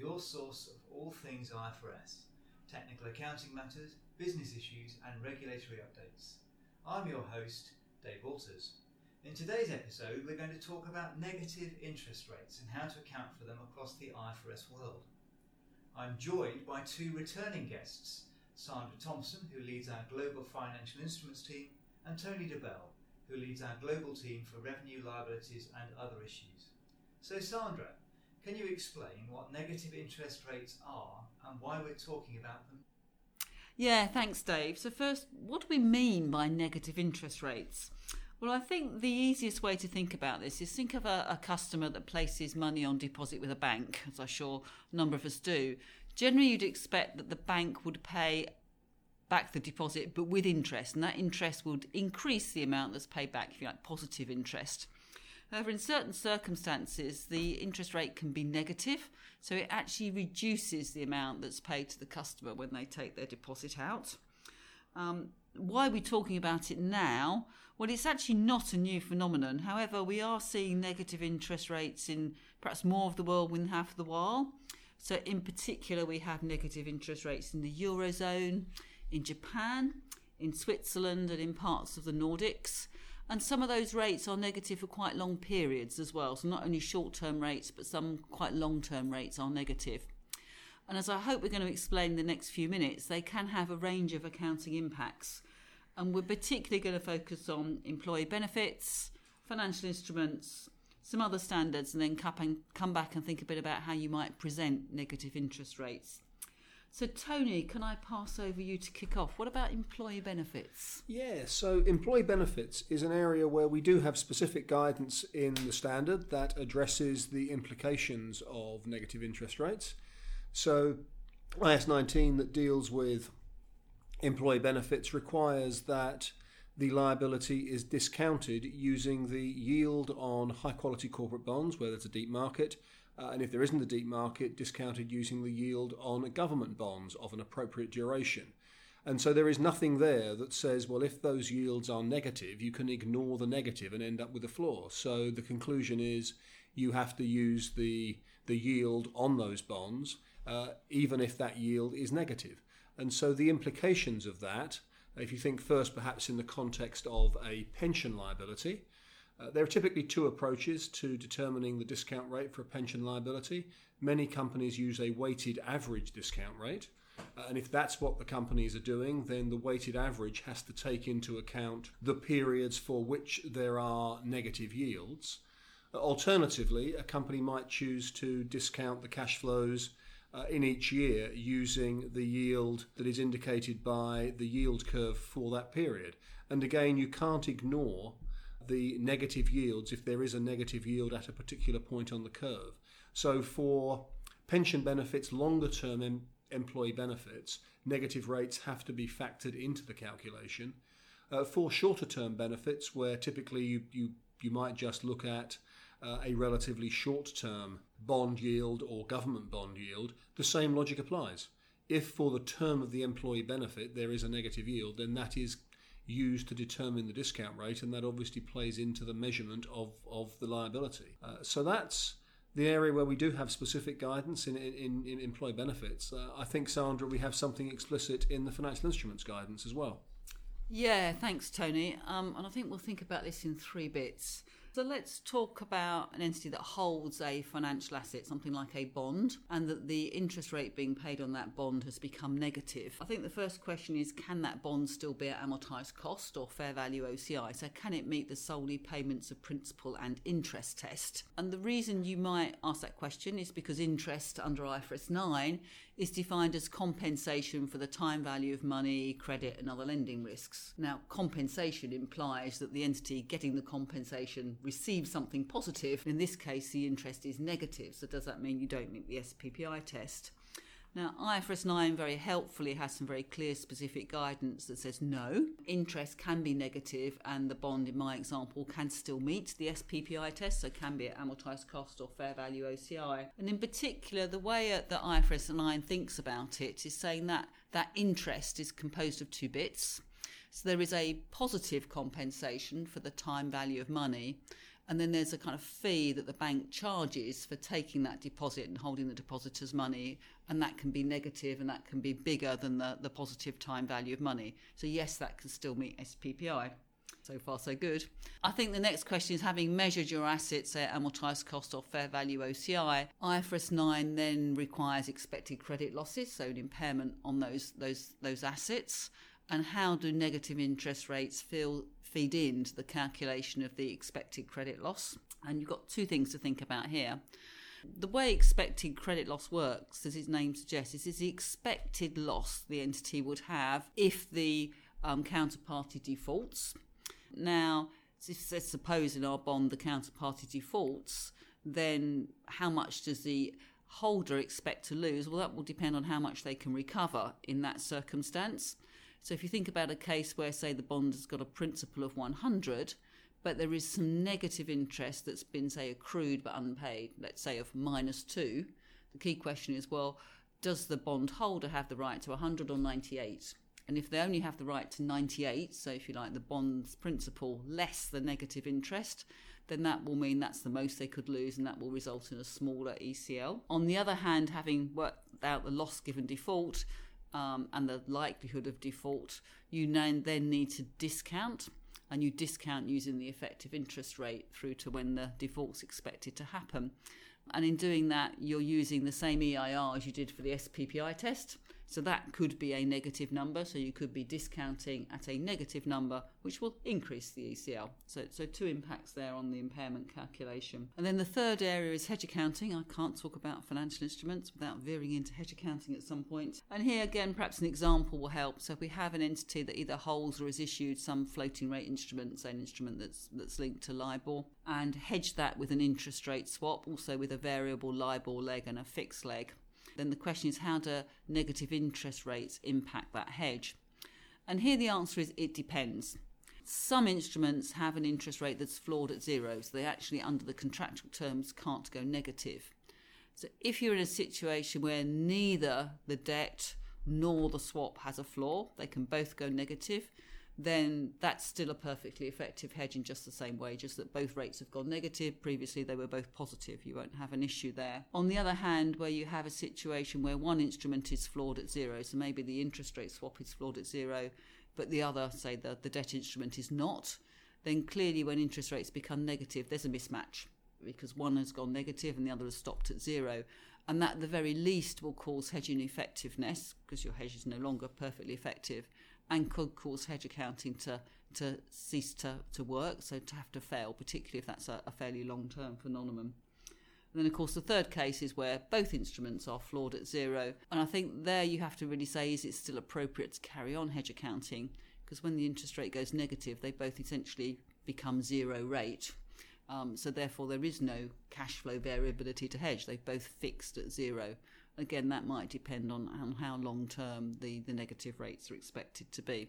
your source of all things IFRS, technical accounting matters, business issues, and regulatory updates. I'm your host, Dave Walters. In today's episode, we're going to talk about negative interest rates and how to account for them across the IFRS world. I'm joined by two returning guests Sandra Thompson, who leads our global financial instruments team, and Tony DeBell, who leads our global team for revenue liabilities and other issues. So, Sandra, can you explain what negative interest rates are and why we're talking about them? Yeah, thanks, Dave. So, first, what do we mean by negative interest rates? Well, I think the easiest way to think about this is think of a, a, customer that places money on deposit with a bank, as I'm sure a number of us do. Generally, you'd expect that the bank would pay back the deposit, but with interest, and that interest would increase the amount that's paid back, if you like, positive interest. However, in certain circumstances, the interest rate can be negative, so it actually reduces the amount that's paid to the customer when they take their deposit out. Um, why are we talking about it now? Well, it's actually not a new phenomenon. However, we are seeing negative interest rates in perhaps more of the world than half the while. So, in particular, we have negative interest rates in the Eurozone, in Japan, in Switzerland, and in parts of the Nordics. And some of those rates are negative for quite long periods as well. So not only short term rates, but some quite long term rates are negative. And as I hope we're going to explain in the next few minutes, they can have a range of accounting impacts. And we're particularly going to focus on employee benefits, financial instruments, some other standards, and then come back and think a bit about how you might present negative interest rates. So, Tony, can I pass over you to kick off? What about employee benefits? Yeah, so employee benefits is an area where we do have specific guidance in the standard that addresses the implications of negative interest rates. So, IAS 19 that deals with employee benefits requires that the liability is discounted using the yield on high quality corporate bonds where there's a deep market uh, and if there isn't a deep market, discounted using the yield on government bonds of an appropriate duration. And so there is nothing there that says, well, if those yields are negative, you can ignore the negative and end up with a floor. So the conclusion is you have to use the, the yield on those bonds, uh, even if that yield is negative. And so the implications of that, if you think first perhaps in the context of a pension liability, uh, there are typically two approaches to determining the discount rate for a pension liability. Many companies use a weighted average discount rate. Uh, and if that's what the companies are doing, then the weighted average has to take into account the periods for which there are negative yields. Uh, alternatively, a company might choose to discount the cash flows uh, in each year using the yield that is indicated by the yield curve for that period. And again, you can't ignore the negative yields if there is a negative yield at a particular point on the curve. So for pension benefits, longer term em- employee benefits, negative rates have to be factored into the calculation. Uh, for shorter term benefits, where typically you, you, you might just look at uh, a relatively short term bond yield or government bond yield, the same logic applies. If for the term of the employee benefit there is a negative yield, then that is used to determine the discount rate, and that obviously plays into the measurement of, of the liability. Uh, so that's the area where we do have specific guidance in, in, in employee benefits. Uh, I think, Sandra, we have something explicit in the financial instruments guidance as well. Yeah, thanks, Tony. Um, and I think we'll think about this in three bits. So let's talk about an entity that holds a financial asset, something like a bond, and that the interest rate being paid on that bond has become negative. I think the first question is can that bond still be at amortised cost or fair value OCI? So can it meet the solely payments of principal and interest test? And the reason you might ask that question is because interest under IFRS 9 is defined as compensation for the time value of money, credit, and other lending risks. Now, compensation implies that the entity getting the compensation receives something positive. In this case, the interest is negative. So, does that mean you don't meet the SPPI test? Now, IFRS 9 very helpfully has some very clear specific guidance that says no, interest can be negative and the bond, in my example, can still meet the SPPI test, so can be at amortised cost or fair value OCI. And in particular, the way that IFRS 9 thinks about it is saying that that interest is composed of two bits. So there is a positive compensation for the time value of money and then there's a kind of fee that the bank charges for taking that deposit and holding the depositor's money, and that can be negative and that can be bigger than the, the positive time value of money. So, yes, that can still meet SPPI. So far, so good. I think the next question is having measured your assets at amortised cost or fair value OCI, IFRS 9 then requires expected credit losses, so an impairment on those, those, those assets. And how do negative interest rates feel, feed into the calculation of the expected credit loss? And you've got two things to think about here. The way expected credit loss works, as its name suggests, is, the expected loss the entity would have if the um, counterparty defaults. Now, suppose in our bond the counterparty defaults, then how much does the holder expect to lose? Well, that will depend on how much they can recover in that circumstance. So if you think about a case where, say, the bond has got a principal of 100, but there is some negative interest that's been, say, accrued but unpaid, let's say of minus two, the key question is, well, does the bond holder have the right to 100 or 98? And if they only have the right to 98, so if you like the bond's principal less the negative interest, then that will mean that's the most they could lose and that will result in a smaller ECL. On the other hand, having worked out the loss given default um, and the likelihood of default, you then need to discount and you discount using the effective interest rate through to when the default's expected to happen. And in doing that, you're using the same EIR as you did for the SPPI test. So that could be a negative number. So you could be discounting at a negative number, which will increase the ECL. So, so two impacts there on the impairment calculation. And then the third area is hedge accounting. I can't talk about financial instruments without veering into hedge accounting at some point. And here again, perhaps an example will help. So if we have an entity that either holds or has issued some floating rate instrument, say an instrument that's that's linked to LIBOR, and hedge that with an interest rate swap, also with a variable LIBOR leg and a fixed leg then the question is how do negative interest rates impact that hedge? And here the answer is it depends. Some instruments have an interest rate that's floored at zero, so they actually, under the contractual terms, can't go negative. So if you're in a situation where neither the debt nor the swap has a floor, they can both go negative, then that's still a perfectly effective hedge in just the same way, just that both rates have gone negative. Previously, they were both positive. You won't have an issue there. On the other hand, where you have a situation where one instrument is floored at zero, so maybe the interest rate swap is floored at zero, but the other, say the, the debt instrument, is not, then clearly when interest rates become negative, there's a mismatch because one has gone negative and the other has stopped at zero. And that, at the very least, will cause hedging effectiveness because your hedge is no longer perfectly effective and could cause hedge accounting to to cease to, to work, so to have to fail, particularly if that's a, a fairly long term phenomenon. And then, of course, the third case is where both instruments are floored at zero. And I think there you have to really say is it still appropriate to carry on hedge accounting? Because when the interest rate goes negative, they both essentially become zero rate. Um, so, therefore, there is no cash flow variability to hedge. They've both fixed at zero. Again, that might depend on, on how long term the, the negative rates are expected to be.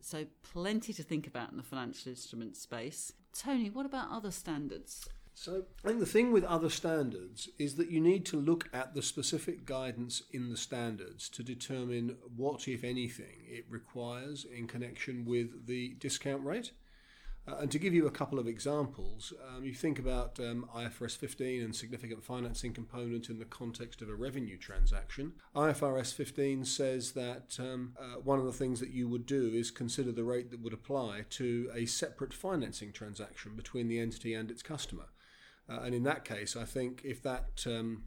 So, plenty to think about in the financial instrument space. Tony, what about other standards? So, I think the thing with other standards is that you need to look at the specific guidance in the standards to determine what, if anything, it requires in connection with the discount rate. Uh, and to give you a couple of examples, um, you think about um, IFRS 15 and significant financing component in the context of a revenue transaction. IFRS 15 says that um, uh, one of the things that you would do is consider the rate that would apply to a separate financing transaction between the entity and its customer. Uh, and in that case, I think if that um,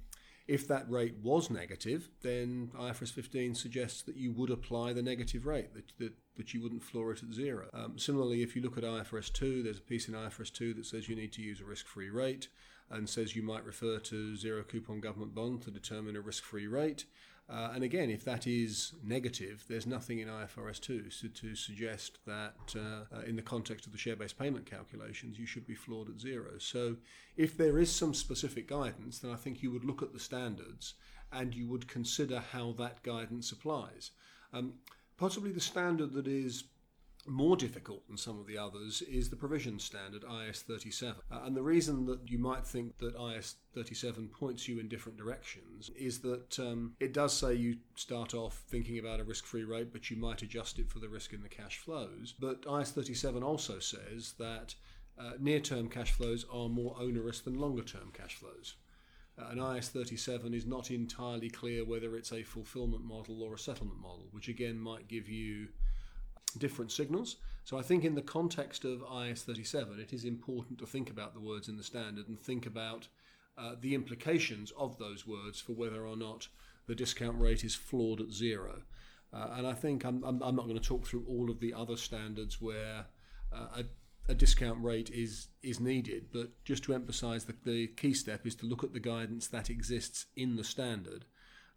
if that rate was negative, then IFRS 15 suggests that you would apply the negative rate, that, that, that you wouldn't floor it at zero. Um, similarly, if you look at IFRS 2, there's a piece in IFRS 2 that says you need to use a risk free rate and says you might refer to zero coupon government bond to determine a risk free rate. Uh, and again, if that is negative, there's nothing in IFRS 2 to, to suggest that uh, uh, in the context of the share based payment calculations, you should be floored at zero. So if there is some specific guidance, then I think you would look at the standards and you would consider how that guidance applies. Um, possibly the standard that is more difficult than some of the others is the provision standard IAS 37. Uh, and the reason that you might think that IAS 37 points you in different directions is that um, it does say you start off thinking about a risk free rate, but you might adjust it for the risk in the cash flows. But IAS 37 also says that uh, near term cash flows are more onerous than longer term cash flows. An IAS 37 is not entirely clear whether it's a fulfillment model or a settlement model, which again might give you different signals. So I think in the context of IAS 37, it is important to think about the words in the standard and think about uh, the implications of those words for whether or not the discount rate is floored at zero. Uh, and I think I'm, I'm, I'm, not going to talk through all of the other standards where uh, a, a, discount rate is, is needed, but just to emphasize that the key step is to look at the guidance that exists in the standard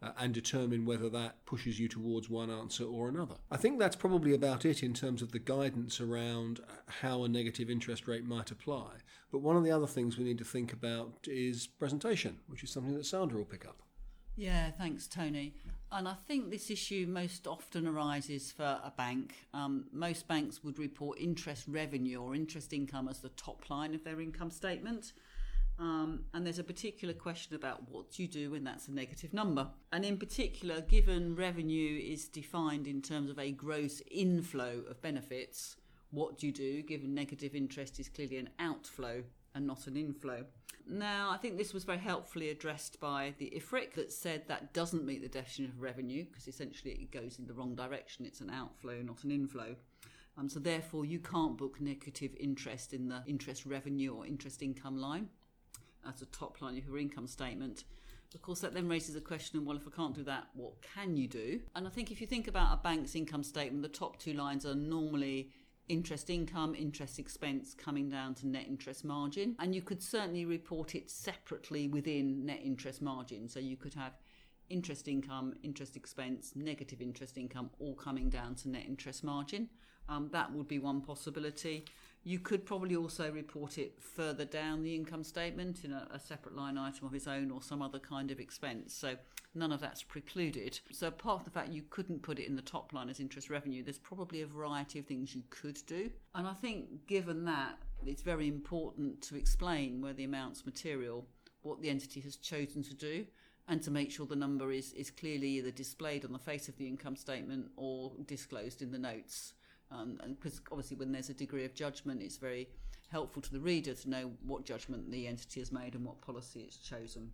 uh, and determine whether that pushes you towards one answer or another. I think that's probably about it in terms of the guidance around how a negative interest rate might apply. But one of the other things we need to think about is presentation, which is something that Sandra will pick up. Yeah, thanks, Tony. And I think this issue most often arises for a bank. Um, most banks would report interest revenue or interest income as the top line of their income statement. Um, and there's a particular question about what you do when that's a negative number. And in particular, given revenue is defined in terms of a gross inflow of benefits, what do you do given negative interest is clearly an outflow and not an inflow? Now, I think this was very helpfully addressed by the IFRIC that said that doesn't meet the definition of revenue because essentially it goes in the wrong direction. It's an outflow, not an inflow. Um, so therefore, you can't book negative interest in the interest revenue or interest income line as a top line of your income statement. Of course, that then raises a question well, if I can't do that, what can you do? And I think if you think about a bank's income statement, the top two lines are normally interest income, interest expense coming down to net interest margin. And you could certainly report it separately within net interest margin. So you could have interest income, interest expense, negative interest income all coming down to net interest margin. Um, that would be one possibility. You could probably also report it further down the income statement in a, a, separate line item of its own or some other kind of expense. So none of that's precluded. So apart from the fact you couldn't put it in the top line as interest revenue, there's probably a variety of things you could do. And I think given that, it's very important to explain where the amount's material, what the entity has chosen to do, and to make sure the number is, is clearly either displayed on the face of the income statement or disclosed in the notes. Um, and because obviously, when there's a degree of judgment, it's very helpful to the reader to know what judgment the entity has made and what policy it's chosen.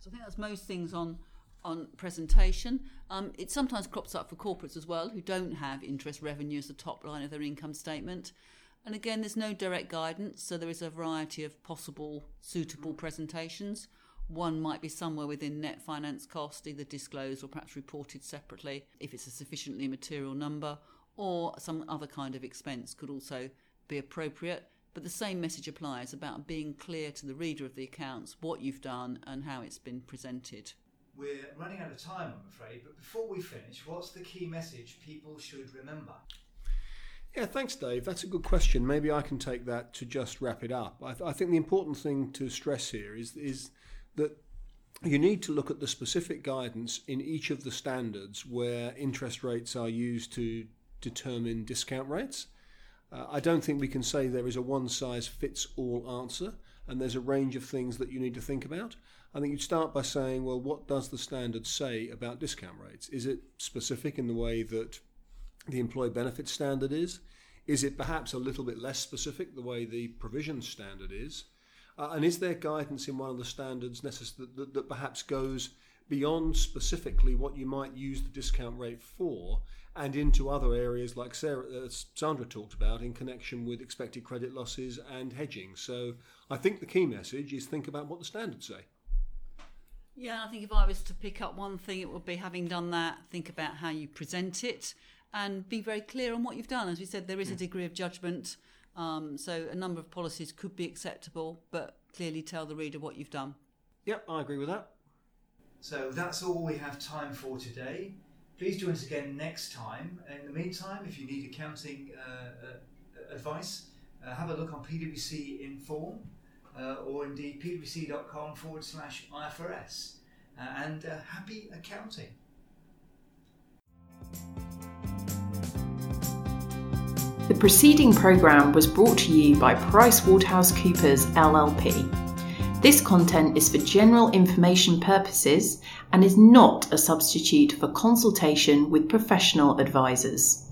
So I think that's most things on on presentation. Um, it sometimes crops up for corporates as well who don't have interest revenue as the top line of their income statement. And again, there's no direct guidance, so there is a variety of possible suitable presentations. One might be somewhere within net finance cost, either disclosed or perhaps reported separately if it's a sufficiently material number, or some other kind of expense could also be appropriate. But the same message applies about being clear to the reader of the accounts what you've done and how it's been presented. We're running out of time, I'm afraid, but before we finish, what's the key message people should remember? Yeah, thanks, Dave. That's a good question. Maybe I can take that to just wrap it up. I, th- I think the important thing to stress here is, is that you need to look at the specific guidance in each of the standards where interest rates are used to determine discount rates. Uh, I don't think we can say there is a one size fits all answer, and there's a range of things that you need to think about. I think you'd start by saying, well, what does the standard say about discount rates? Is it specific in the way that the employee benefit standard is? Is it perhaps a little bit less specific the way the provision standard is? Uh, and is there guidance in one of the standards necess- that, that, that perhaps goes beyond specifically what you might use the discount rate for and into other areas like Sarah, uh, Sandra talked about in connection with expected credit losses and hedging. So I think the key message is think about what the standards say. Yeah, I think if I was to pick up one thing, it would be having done that, think about how you present it and be very clear on what you've done. As we said, there is a mm. degree of judgment. Um, so a number of policies could be acceptable, but clearly tell the reader what you've done. Yep, I agree with that. So that's all we have time for today. Please join us again next time. In the meantime, if you need accounting uh, uh, advice, uh, have a look on PwC Inform uh, or indeed pwc.com forward slash IFRS. And happy accounting. The preceding programme was brought to you by PricewaterhouseCoopers LLP. This content is for general information purposes and is not a substitute for consultation with professional advisors.